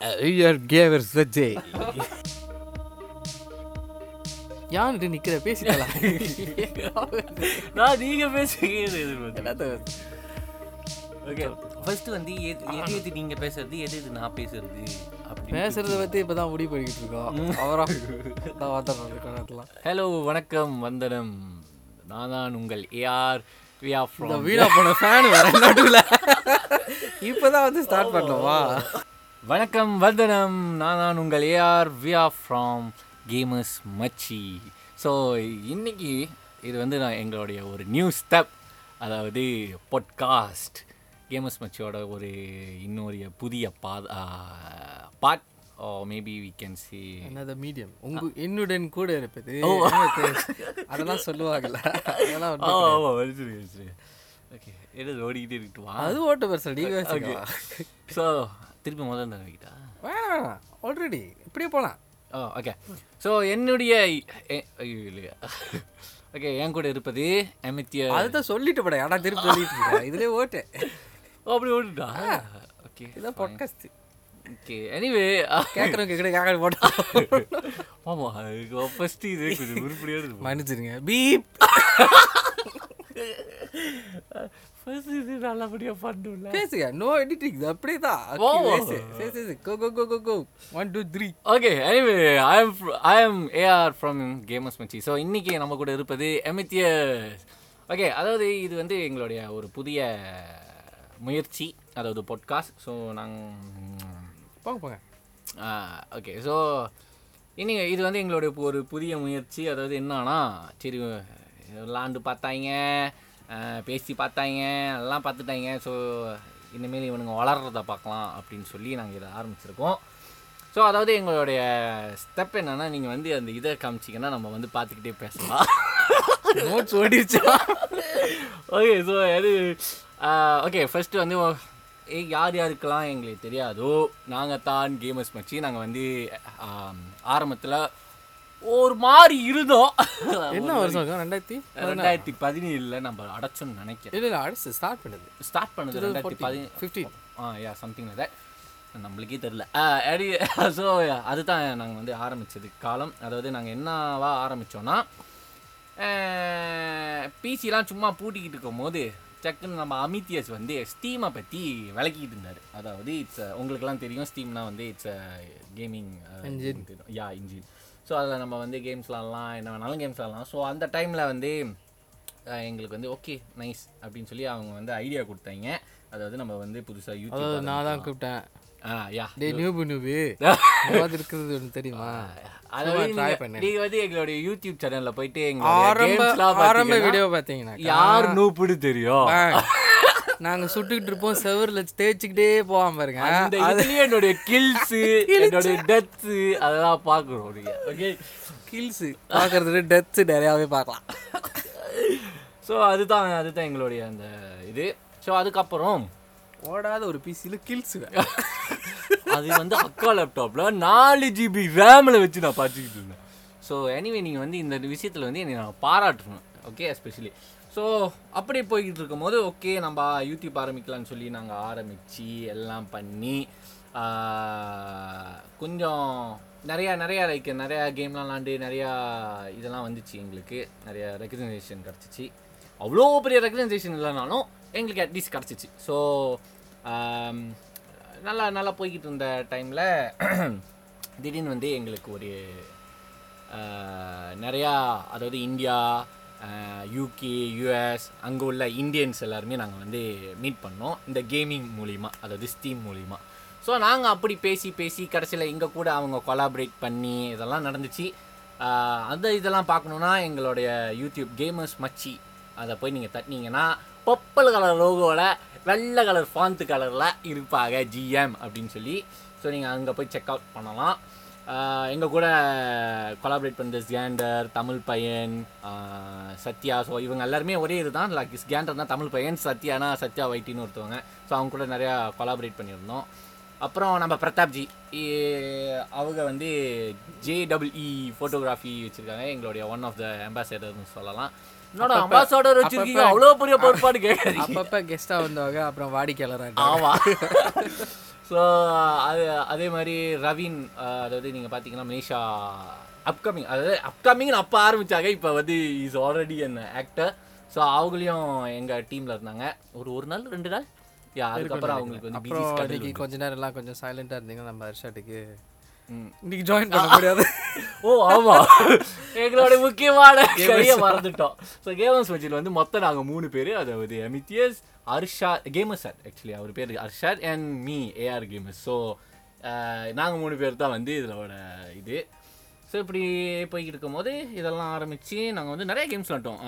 You are கேவர் சஜே யான்ட்டு நிக்கிற? பேசிக்கலாம். நான் நீங்க பேசுகிறது எதிர்பார்த்தேன் ஓகே ஃபர்ஸ்ட் வந்து எது எது எது நீங்க பேசுறது எது எது நான் பேசுறது அப்படி பேசுறத பத்தி இப்பதான் முடிவு பண்ணிக்கிட்டு இருக்கோம். அவரா? நான் வந்துடுறோம் கணக்கெல்லாம் ஹலோ வணக்கம் வந்தனம். நான் தான் உங்கள் ஏஆர் வீணா போன ஃபேன் வேற நடுவில். இப்பதான் வந்து ஸ்டார்ட் பண்ணோமா வணக்கம் வந்தனம். நான் தான் உங்கள் AR we are from gamers Machi so இன்னைக்கு இது வந்து நான் எங்களுடைய ஒரு நியூ ஸ்டெப் அதாவது பொட்காஸ்ட் கேமர்ஸ் மச்சியோட ஒரு இன்னொரு புதிய பா பாட் ஓ மேபி வி கேன் சி என்னது மீடியம் உங்க என்னுடன் கூட இருப்பது. அதெல்லாம் சொல்லுவாங்கல்ல. அதெல்லாம் ஓ ஓகே எது ஓடிக்கிட்டே இருக்கட்டுமா அது ஓட்டு பெருசா ஓகே ஸோ திருப்பி முதல்ல வைக்கிட்டா வேணாம் வேணாம். ஆல்ரெடி இப்படியே போலாம். ஓ ஓகே ஸோ என்னுடைய ஐயோ இல்லையா? ஓகே என் கூட இருப்பது அமித்ய. அதுதான் சொல்லிட்டு போட ஆனா திருப்பி சொல்லிட்டு இதுலயே ஓட்டு. ஓ அப்படி ஓடுடா ஓகே இதான் பாட்காஸ்ட் ஓகே எனிவே கேட்குறவங்க கிட்ட கேட்க போட்டோம் ஆமாம் ஃபஸ்ட்டு இது கொஞ்சம் உருப்படியாக மன்னிச்சிருங்க. பீப் ஃபர்ஸ்ட் இது நல்லபடியாக பண்ணல பேசுங்க நோ எடிட்டிங் அப்படியே தான் ஓ. Go go go go go one two three okay anyway I am I am AR from Gamers Machi so இன்றைக்கி நம்ம கூட இருப்பது எமித்தியஸ் ஓகே அதாவது இது வந்து எங்களுடைய ஒரு புதிய முயற்சி அதாவது பொட்காஸ்ட் ஸோ நாங்கள் போங்க போங்க. ஓகே ஸோ இன்னைக்கு இது வந்து எங்களுடைய ஒரு புதிய முயற்சி. அதாவது என்னன்னா சரி விளாண்டு பார்த்தாங்க. பேசி பார்த்தாங்க எல்லாம் பார்த்துட்டாங்க. ஸோ இனிமேல் இவனுங்க வளர்கிறத பார்க்கலாம் அப்படின்னு சொல்லி நாங்கள் இதை ஆரம்பிச்சிருக்கோம். ஸோ அதாவது எங்களுடைய ஸ்டெப் என்னென்னா நீங்கள் வந்து அந்த இதை காமிச்சிங்கன்னா நம்ம வந்து பார்த்துக்கிட்டே பேசலாம். நோட்ஸ் ஓடிடுச்சா? ஓகே ஸோ அது ஓகே ஃபஸ்ட்டு வந்து யார் யாருக்கெல்லாம் எங்களுக்கு தெரியாதோ நாங்கள் தான் கேமர்ஸ் மச்சி. நாங்கள் வந்து ஆரம்பத்தில் ஒரு மாதிரி இருந்தோம். என்ன வருஷம் இருக்கும் ரெண்டாயிரத்தி ரெண்டாயிரத்தி பதினேழில் நம்ம அடைச்சோன்னு நினைக்கிறேன். இல்லை இல்லை அடுத்து ஸ்டார்ட் பண்ணுது. ஸ்டார்ட் பண்ணது ரெண்டாயிரத்தி பதி ஃபிஃப்டீன் ஆ யா சம்திங் தட் நம்மளுக்கே தெரில அடி ஸோ அதுதான் நாங்கள் வந்து ஆரம்பித்தது காலம். அதாவது நாங்கள் என்னவா ஆரம்பித்தோன்னா பிசிலாம் சும்மா பூட்டிக்கிட்டு இருக்கும்போது டக்குன்னு நம்ம அமித்தியஸ் வந்து ஸ்டீமை பற்றி விளக்கிட்டு இருந்தார். அதாவது இட்ஸ் உங்களுக்கெல்லாம் தெரியும் ஸ்டீம்னா வந்து it's gaming. Yeah engine so அதில் நம்ம வந்து கேம்ஸ் விளாட்லாம் என்ன வேணாலும் கேம்ஸ் விளாட்லாம் ஸோ அந்த டைமில் வந்து எங்களுக்கு வந்து ஓகே நைஸ் அப்படின்னு சொல்லி அவங்க வந்து ஐடியா கொடுத்தாங்க. அதாவது நம்ம வந்து புதுசாக யூடியூப் நான் தான் கூப்பிட்டேன். ஆ யா. டே நியூபு நியூபு இருக்கிறது ஒன்று தெரியுமா? அதாவது ட்ரை நீங்க- பண்ணேன் நீங்க வந்து எங்களுடைய யூடியூப் சேனல்ல போயிட்டு எங்களுடைய ஆரம்ப வீடியோ பார்த்தீங்கன்னா யார் நூப்புடு தெரியும். நாங்க சுட்டுக்கிட்டு இருப்போம் செவரில் தேய்ச்சிக்கிட்டே போவான் பாருங்க. அந்த இதுலயே என்னுடைய கில்ஸ் என்னுடைய டெத்ஸ் அதெல்லாம் பாக்குறோம் நீங்க. ஓகே கில்ஸ் பார்க்கறது டெத்ஸ் நிறையாவே பார்க்கலாம். ஸோ அதுதான் அதுதான் எங்களுடைய அந்த இது. ஸோ அதுக்கப்புறம் ஓடாத ஒரு பிசியில் கில்ஸ் அது வந்து அக்கா லேப்டாப்ல நாலு ஜிபி ரேமில் வச்சு நான் பார்த்துக்கிட்டு இருந்தேன். ஸோ எனிவே நீங்கள் வந்து இந்த விஷயத்தில் வந்து என்னை நான் பாராட்டணும். ஓகே எஸ்பெஷலி ஸோ அப்படி போய்கிட்டு இருக்கும்போது ஓகே நம்ம யூடியூப் ஆரம்பிக்கலாம்னு சொல்லி நாங்கள் ஆரம்பித்து எல்லாம் பண்ணி கொஞ்சம் நிறையா நிறையா லைக் நிறையா கேம்லாம் விளாண்டு நிறையா இதெல்லாம் வந்துச்சு எங்களுக்கு. நிறையா ரெக்கக்னைசேஷன் கிடச்சிச்சு. அவ்வளோ பெரிய ரெக்கக்னைசேஷன் இல்லைனாலும் எங்களுக்கு அட்லீஸ்ட் கிடச்சிச்சு. ஸோ நல்லா நல்லா போய்கிட்டு இருந்த டைமில் திடீர்னு வந்து எங்களுக்கு ஒரு நிறையா அதாவது இந்தியா யூகே யூஎஸ் அங்கே உள்ள இந்தியன்ஸ் எல்லாருமே நாங்கள் வந்து மீட் பண்ணோம். இந்த கேமிங் மூலிமா அதாவது ஸ்டீம் மூலிமா ஸோ நாங்கள் அப்படி பேசி பேசி கடைசியில் இங்கே கூட அவங்க கொலாபரேட் பண்ணி இதெல்லாம் நடந்துச்சு. அந்த இதெல்லாம் பார்க்கணுன்னா எங்களுடைய யூடியூப் கேமர்ஸ் மச்சி அதை போய் நீங்கள் தட்டினீங்கன்னா பொப்பல் கலர் லோகோவில் வெள்ளை கலர் ஃபாந்து கலரில் இருப்பாங்க ஜிஎம் அப்படின்னு சொல்லி. ஸோ நீங்கள் அங்கே போய் செக் அவுட் பண்ணலாம். எங்கள் கூட கொலாபரேட் பண்ணுற ஸ்கேண்டர் தமிழ் பையன் சத்யா. ஸோ இவங்க எல்லாருமே ஒரே இதுதான். லைக் ஸ்கேண்டர் தான் தமிழ் பையன் சத்யானா சத்யா வைட்டின்னு ஒருத்தவங்க. ஸோ அவங்க கூட நிறையா கொலாபரேட் பண்ணியிருந்தோம். அப்புறம் நம்ம பிரதாப்ஜி அவங்க வந்து ஜேடபிள்இ ஃபோட்டோகிராஃபி வச்சுருக்காங்க. எங்களுடைய ஒன் ஆஃப் த அம்பாசடர்னு சொல்லலாம். என்னோட அப்பப்ப- அம்பாசடர் வச்சிருக்கீங்க? அப்பப்ப- அவ்வளோ பெரிய பொறுப்பாடு கேட்காதீங்க. அப்பப்போ கெஸ்ட்டாக வந்தவங்க அப்புறம் வாடிக்கையாளராக ஆமா. ஸோ அது அதே மாதிரி ரவீன் அதாவது நீங்கள் பார்த்தீங்கன்னா மனிஷா அப்கமிங் அதாவது அப்கமிங்னு அப்போ ஆரம்பிச்சாங்க இப்போ வந்து is already an actor so அவங்களையும் எங்கள் டீமில் இருந்தாங்க. ஒரு ஒரு நாள் ரெண்டு நாள்? யா அதுக்கப்புறம் அவங்களுக்கு வந்து கொஞ்ச நேரம் எல்லாம் கொஞ்சம் சைலண்டா இருந்தீங்கன்னா நம்ம ஹர்ஷாட்டுக்கு. இன்னைக்கு ஜாயின் பண்ண முடியாது. ஓ ஆமா. எங்களோட முக்கியமான கையை மறந்துட்டோம். ஸோ கேமர்ஸ் மச்சில் வந்து மொத்தம் நாங்கள் மூணு பேர். அதாவது எமித்தியஸ் அர்ஷாத் கேமர் சார் ஆக்சுவலி அவர் பேர் Arshad and me AR gamers so நாங்கள் மூணு பேர் தான் வந்து இதோட இது. ஸோ இப்படி போய்கிட்டு இருக்கும்போது இதெல்லாம் ஆரம்பித்து நாங்கள் வந்து நிறைய கேம்ஸ் விளாட்டோம்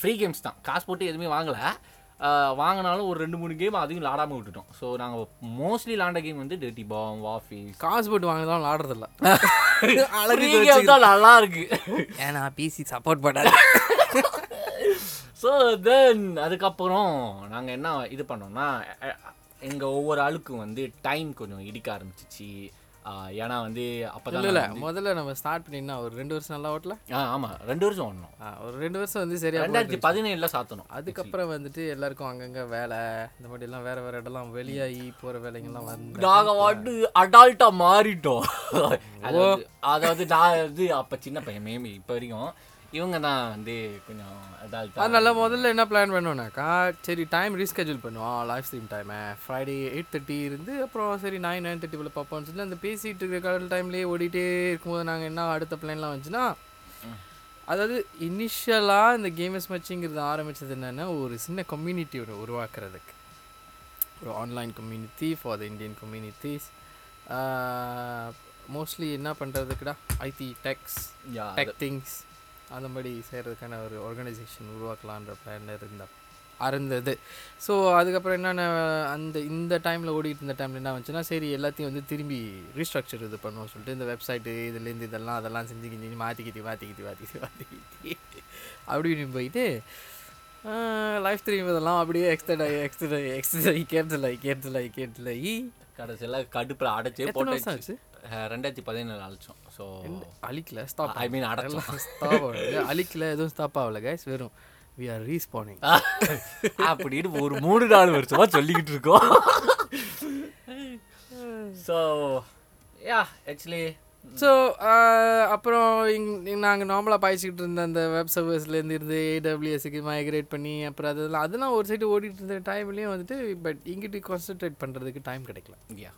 ஃப்ரீ கேம்ஸ் தான். காசு போட்டு எதுவுமே வாங்கலை. வாங்கினாலும் ஒரு ரெண்டு மூணு கேம் அதையும் விளாடாமல் விட்டுட்டோம். ஸோ நாங்கள் மோஸ்ட்லி விளாண்ட கேம் வந்து டெர்ட்டி பாம் வாஃபீஸ் காசு போட்டு வாங்கலாம் விளாடுறது இல்ல ஃப்ரீ கேம் தான் நல்லா இருக்கு ஏன்னா பிசி சப்போர்ட் பண்ணாது. ஸோ தென் அதுக்கப்புறம் நாங்கள் என்ன இது பண்ணோம்னா எங்கள் ஒவ்வொரு ஆளுக்கும் வந்து டைம் கொஞ்சம் இடிக்க ஆரம்பிச்சிச்சு. ஏன்னா வந்து அப்போ இல்ல இல்ல. முதல்ல நம்ம ஸ்டார்ட் பண்ணினா ஒரு ரெண்டு வருஷம் நல்லா ஓட்டல? ஆ ஆமாம் ரெண்டு வருஷம் ஓடணும். ஒரு ரெண்டு வருஷம் வந்து சரியா ரெண்டாயிரத்தி பதினேழில் சாத்தணும். அதுக்கப்புறம் வந்துட்டு எல்லாருக்கும் அங்கங்க வேலை இந்த மாதிரி எல்லாம் வேற வேற இடம்லாம் வெளியாகி போற வேலைங்கெல்லாம் வந்து நாங்கள் வந்து அடால்ட்டாக மாறிட்டோம். அதாவது அதாவது நான் வந்து அப்போ சின்ன பையன் மேபி இப்போ வரைக்கும் இவங்க தான் வந்து கொஞ்சம் அதனால முதல்ல என்ன பிளான் பண்ணோம்னாக்கா சரி டைம் ரீஸ்கெட்யூல் பண்ணுவோம். லைவ் ஸ்ட்ரீம் டைமை ஃப்ரைடே எயிட் தேர்ட்டி இருந்து அப்புறம் சரி நைன் நைன் தேர்ட்டி போல் பார்ப்போம்னு சொல்லி அந்த பேசிகிட்டு இருக்கிற கடல் டைம்லேயே ஓடிட்டே இருக்கும்போது நாங்கள் என்ன அடுத்த பிளான்லாம் வந்துச்சுன்னா அதாவது இனிஷியலாக இந்த கேமஸ் மச்சிங்கிறது ஆரம்பிச்சது என்னென்னா ஒரு சின்ன கம்யூனிட்டி ஒன்று உருவாக்குறதுக்கு. ஒரு online community for the Indian communities mostly என்ன பண்ணுறதுக்குடா ஐடி டெக்ஸ் டெக் திங்ஸ் அந்த மாதிரி செய்கிறதுக்கான ஒரு ஆர்கனைசேஷன் உருவாக்கலான்ற பிளான் இருந்தா அருந்தது ஸோ அதுக்கப்புறம் என்னென்ன அந்த இந்த டைமில் ஓடிட்டு இருந்த டைமில் என்ன வந்துச்சுன்னா சரி எல்லாத்தையும் வந்து திரும்பி ரீஸ்ட்ரக்சர் இது பண்ணுவோம் சொல்லிட்டு இந்த வெப்சைட்டு இதுலேருந்து இதெல்லாம் அதெல்லாம் செஞ்சு கிஞ்சி மாற்றிக்கிட்டு மாற்றிக்கிட்டு மாற்றிக்கிட்டு மாற்றிக்கிட்டு அப்படின்னு போயிட்டு லைஃப் ஸ்ட்ரீம் இதெல்லாம் அப்படியே எக்ஸ்டெண்ட் ஆகி எக்ஸ்டெண்ட் ஆகி எக்ஸ்டெண்ட் ஆகி கேன்சல் ஆகி கேன்சல் ஆகி கேன்சல் ஆகி கடைசியில் கடுப்பில் அடைச்சே எத்தனை வருஷம் போட்டு ஆச்சு? ரெண்டாயிரத்தி பதினேழு அழைச்சோம். ஸோ அழிக்கல ஸ்டாப் ஐ மீன் அடைச்சோம். ஸ்டாப் ஆகல. அழிக்கல எதுவும் ஸ்டாப் ஆகல கைஸ் வெறும் வி ஆர் ரீஸ்பானிங் அப்படின்னு ஒரு மூணு நாலு வருஷமா சொல்லிக்கிட்டு இருக்கோம். ஸோ யா ஆக்சுவலி ஸோ அப்புறம் இங் நாங்கள் நார்மலாக பாய்ச்சிக்கிட்டு இருந்த அந்த வெப் சர்வீஸ்லேருந்து இருந்து ஏடபிள்யூஎஸ்க்கு மைக்ரேட் பண்ணி அப்புறம் அதெல்லாம் அதெல்லாம் ஒரு சைடு ஓடிட்டு இருந்த டைம்லேயும் வந்துட்டு பட் இங்கிட்டு கான்சென்ட்ரேட் பண்ணுறதுக்கு டைம் கிடைக்கல. யா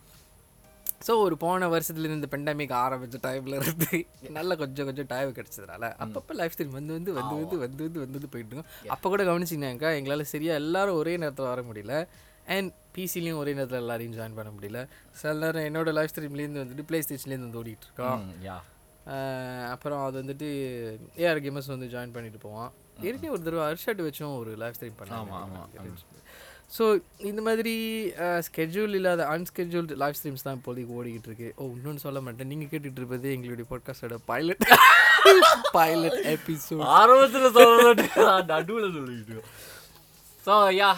ஸோ ஒரு போன வருஷத்துலேருந்து இந்த பெண்டமிக் ஆரம்பித்த டைமில் இருந்து நல்ல கொஞ்சம் கொஞ்சம் டைம் கிடைச்சதுனால அப்பப்போ லைஃப் ஸ்டைல் வந்து வந்து வந்து வந்து வந்து வந்து வந்து வந்து போயிட்டு இருக்கோம். அப்போ கூட கவனிச்சிங்கனாக்கா எங்களால் சரியாக எல்லாரும் ஒரே நேரத்தில் வர முடியல. அண்ட் பிசிலையும் ஒரே நேரத்தில் எல்லாரையும் ஜாயின் பண்ண முடியல. சில நேரம் என்னோட லைஃப் ஸ்ட்ரீம்லேருந்து வந்துட்டு ப்ளே ஸ்டேஷன்லேருந்து வந்து ஓடிட்டு இருக்கோம். அப்புறம் அது வந்துட்டு ஏஆர் கேமர்ஸ் வந்து ஜாயின் பண்ணிட்டு போவான் ஏற்கனவே ஒரு தடவை அர்ஷர்ட் வச்சும் ஒரு லைவ் ஸ்ட்ரீம் பண்ணாங்க ஸோ இந்த மாதிரி ஸ்கெட்யூல் இல்லாத அன்ஸ்கெட்யூல்டு லைவ் ஸ்ட்ரீம்ஸ் தான் இப்போதைக்கு ஓடிக்கிட்டு இருக்கு ஓ இன்னொன்று சொல்ல மாட்டேன். நீங்கள் கேட்டுட்டு இருப்பது எங்களுடைய பாட்காஸ்டோட பைலட் பைலட் எபிசோட் ஆரம்பத்தில் சொல்லிட்டு நடுவில் சொல்லிட்டு ஸோ யா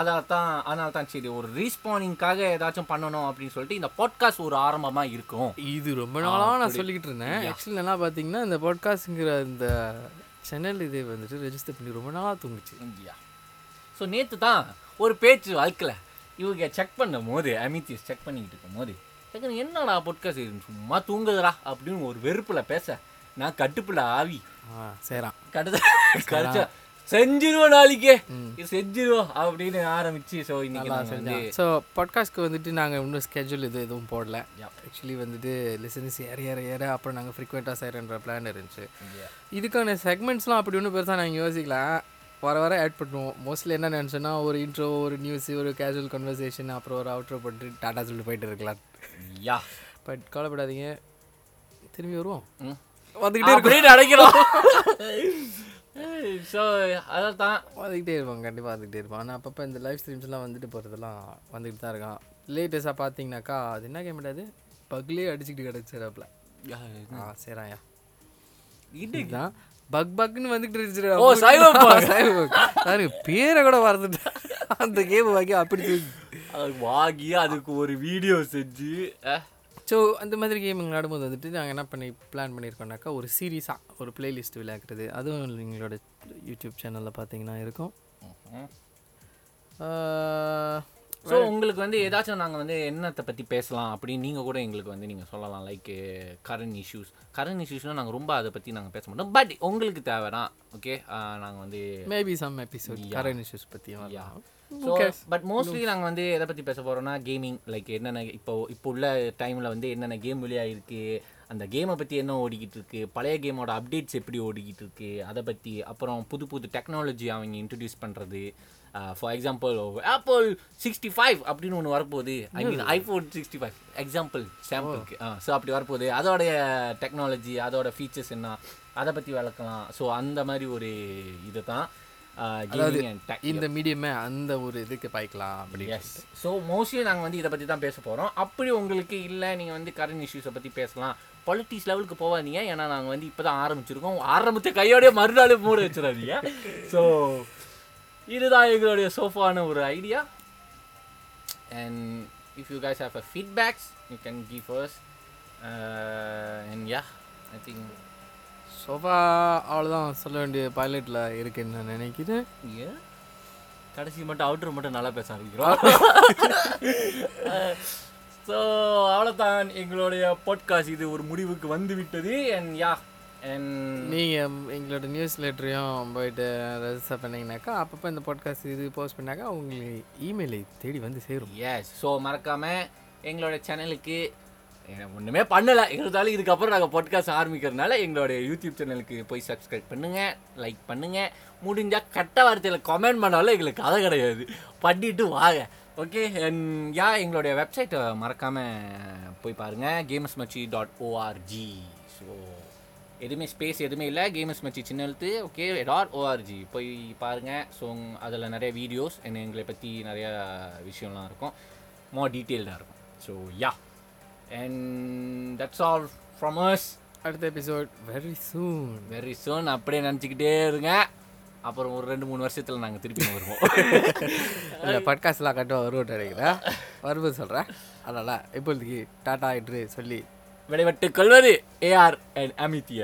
அதான் தான் அதனால தான் சரி ஒரு ரீஸ்பானிங்காக ஏதாச்சும் பண்ணணும் அப்படின்னு சொல்லிட்டு இந்த பாட்காஸ்ட் ஒரு ஆரம்பமாக இருக்கும். இது ரொம்ப நாளாக நான் சொல்லிக்கிட்டு இருந்தேன். ஆக்சுவலி நல்லா பார்த்தீங்கன்னா இந்த பாட்காஸ்ட்டுங்கிற இந்த சேனல் இது வந்துட்டு ரெஜிஸ்டர் பண்ணி ரொம்ப நாளாக தூங்குச்சு. யா ஸோ நேற்று தான் ஒரு பேச்சு வாழ்க்கல. இவங்க செக் பண்ணும் போது அமித்தியஸ் செக் பண்ணிக்கிட்டு இருக்கும் போது டக்குனு என்னடா பாட்காஸ்ட் சும்மா தூங்குதுடா அப்படின்னு ஒரு வெறுப்பில் பேச நான் கட்டுப்பில் ஆவி. சரிதான் கடுத கடிச்சா செஞ்சிருவோம் நாளைக்கே. செஞ்சிருவோம் அப்படின்னு ஆரம்பிச்சு ஸோ இன்னைக்கு ஸோ பாட்காஸ்ட்க்கு வந்துட்டு நாங்கள் இன்னும் ஸ்கெட்யூல் இது எதுவும் போடல. ஆக்சுவலி வந்துட்டு லிசன்ஸ் ஏற ஏற ஏற அப்புறம் நாங்கள் ஃப்ரீக்வெண்ட்டாக செய்கிறன்ற பிளான் இருந்துச்சு. இதுக்கான செக்மெண்ட்ஸ்லாம் அப்படி ஒன்றும் பெருசாக நாங்கள் யோசிக்கலாம் வர வர ஆட் பண்ணுவோம். மோஸ்ட்லி என்ன நினச்சோன்னா ஒரு இன்ட்ரோ ஒரு நியூஸ் ஒரு கேஷுவல் கன்வர்சேஷன் அப்புறம் ஒரு அவுட்ரோ பண்ணிட்டு டாட்டா சொல்லிட்டு போயிட்டு இருக்கலாம். யா. பட் கவலைப்படாதீங்க. திரும்பி வருவோம். வந்துக்கிட்டே இருக்கும் அப்படின்னு நினைக்கிறோம் ஸோ அதான் தான் வந்துக்கிட்டே இருப்பாங்க கண்டிப்பாக வந்துக்கிட்டே இருப்பான் ஆனால் அப்பப்போ இந்த லைவ் ஸ்ட்ரீம்ஸ்லாம் வந்துட்டு போகிறதெல்லாம் வந்துக்கிட்டு தான் இருக்கான். லேட்டஸ்ட்டாக பார்த்தீங்கன்னாக்கா அது என்ன கேம் அது? பக்லேயே அடிச்சுக்கிட்டு கிடச்சிடாப்புல ஆ சரியா இதுதான். பக் பக்னு வந்துகிட்டு இருந்துச்சு ஓ, Cyberpunk. பாருங்க பேரை கூட மறந்துட்டேன். அந்த கேம் வாங்கி அப்படி வாங்கி அதுக்கு ஒரு வீடியோ செஞ்சு ஸோ அந்த மாதிரி கேம் விளையாடும்போது வந்துட்டு நாங்கள் என்ன பண்ணி பிளான் பண்ணியிருக்கோம்னாக்கா ஒரு சீரீஸாக ஒரு பிளேலிஸ்ட் விளையாடுறது அதுவும் எங்களோட யூடியூப் சேனலில் பார்த்தீங்கன்னா இருக்கும். ஸோ உங்களுக்கு வந்து ஏதாச்சும் நாங்கள் வந்து என்னத்தை பற்றி பேசலாம் அப்படின்னு நீங்கள் கூட எங்களுக்கு வந்து நீங்கள் சொல்லலாம் லைக் கரண்ட் இஷ்யூஸ் கரண்ட் இஷ்யூஸ்னால் நாங்கள் ரொம்ப அதை பற்றி நாங்கள் பேச மாட்டோம். பட் உங்களுக்கு தேவைனா ஓகே நாங்கள் வந்து maybe some episode current issues வரலாம். ஸோ பட் மோஸ்ட்லி நாங்கள் வந்து எதை பற்றி பேச போகிறோம்னா கேமிங் லைக் என்னென்ன இப்போ இப்போ உள்ள டைமில் வந்து என்னென்ன கேம் வெளியாகிருக்கு அந்த கேமை பற்றி என்ன ஓடிக்கிட்டு இருக்கு பழைய கேமோட அப்டேட்ஸ் எப்படி ஓடிக்கிட்டு இருக்கு அதை பற்றி அப்புறம் புது புது டெக்னாலஜி அவங்க இன்ட்ரடியூஸ் பண்ணுறது for example Apple sixty five அப்படின்னு ஒன்று வரப்போகுது. I mean iPhone sixty five example சாம்பிளுக்கு ஸோ அப்படி வரப்போகுது. அதோடைய டெக்னாலஜி அதோட ஃபீச்சர்ஸ் என்ன? அதை பற்றி விளக்கலாம். ஸோ அந்த மாதிரி ஒரு இதை தான் டெக் இந்த மீடியமே அந்த ஒரு இதுக்கு பாய்க்கலாம் அப்படி எஸ் ஸோ மோஸ்ட்லி நாங்கள் வந்து இதை பற்றி தான் பேச போகிறோம் அப்படி உங்களுக்கு இல்லை நீங்கள் வந்து கரண்ட் இஷ்யூஸை பற்றி பேசலாம். பொலிட்டிக்ஸ் லெவலுக்கு போகாதீங்க. ஏன்னா நாங்கள் வந்து இப்போ தான் ஆரம்பிச்சிருக்கோம். ஆரம்பித்த கையோடய மறுநாள் மூட வச்சிடாதீங்க. ஸோ இதுதான் எங்களுடைய சோஃபான ஒரு idea and if you guys have a feedbacks you can give us uh, and yeah I think so far அவ்வளோதான் சொல்ல வேண்டிய பைலட்டில் இருக்குன்னு நான் நினைக்கிறேன். Yeah. கடைசி மட்டும் அவுட்ரு மட்டும் நல்லா பேச ஆரம்பிக்கிறோம். ஸோ அவ்வளோதான் எங்களுடைய பாட்காஸ்ட் இது ஒரு முடிவுக்கு வந்து விட்டது அண்ட் யா அண்ட் நீங்கள் எங்களோட நியூஸ் லெட்டரையும் போயிட்டு ரெஜிஸ்டர் பண்ணீங்கன்னாக்கா அப்பப்போ இந்த பாட்காஸ்ட் இது போஸ்ட் பண்ணாக்கா உங்களுக்கு இமெயிலை தேடி வந்து சேரும். எஸ் ஸோ மறக்காமல் எங்களோட சேனலுக்கு ஒன்றுமே பண்ணலை. இருந்தாலும் இதுக்கப்புறம் நாங்கள் பாட்காஸ்ட் ஆரம்பிக்கிறதுனால எங்களுடைய யூடியூப் சேனலுக்கு போய் சப்ஸ்கிரைப் பண்ணுங்கள் லைக் பண்ணுங்கள் முடிஞ்சால் கட்ட வார்த்தையில் கமெண்ட் பண்ணாலும் எங்களுக்கு கதை கிடையாது. பண்ணிட்டு வாங்க. ஓகே யா எங்களுடைய வெப்சைட்டை மறக்காமல் போய் பாருங்கள் Games Machi dot org so எதுவுமே ஸ்பேஸ் எதுவுமே இல்லை. கேம்ஸ் மச்சி சின்ன எழுத்து ஓகே டாட் ஓஆர்ஜி போய் பாருங்கள் ஸோ அதில் நிறைய வீடியோஸ் என்ன எங்களை பற்றி நிறைய விஷயம்லாம் இருக்கும். மோர் டீட்டெயில்டாக இருக்கும். So yeah and that's all from us அடுத்த episode very soon very soon அப்படியே நினச்சிக்கிட்டே இருங்க. அப்புறம் ஒரு ரெண்டு மூணு வருஷத்தில் நாங்கள் திருப்பி வருவோம். இல்லை பாட்காஸ்ட்லாம் கட்டுவா வருவோம் நினைக்கிறேன். வரும்போது சொல்கிறேன் அதனால் இப்போதைக்கு டாட்டா என்று சொல்லி விடைபட்டு கொள்வது ஏஆர் அண்ட் அமித்திய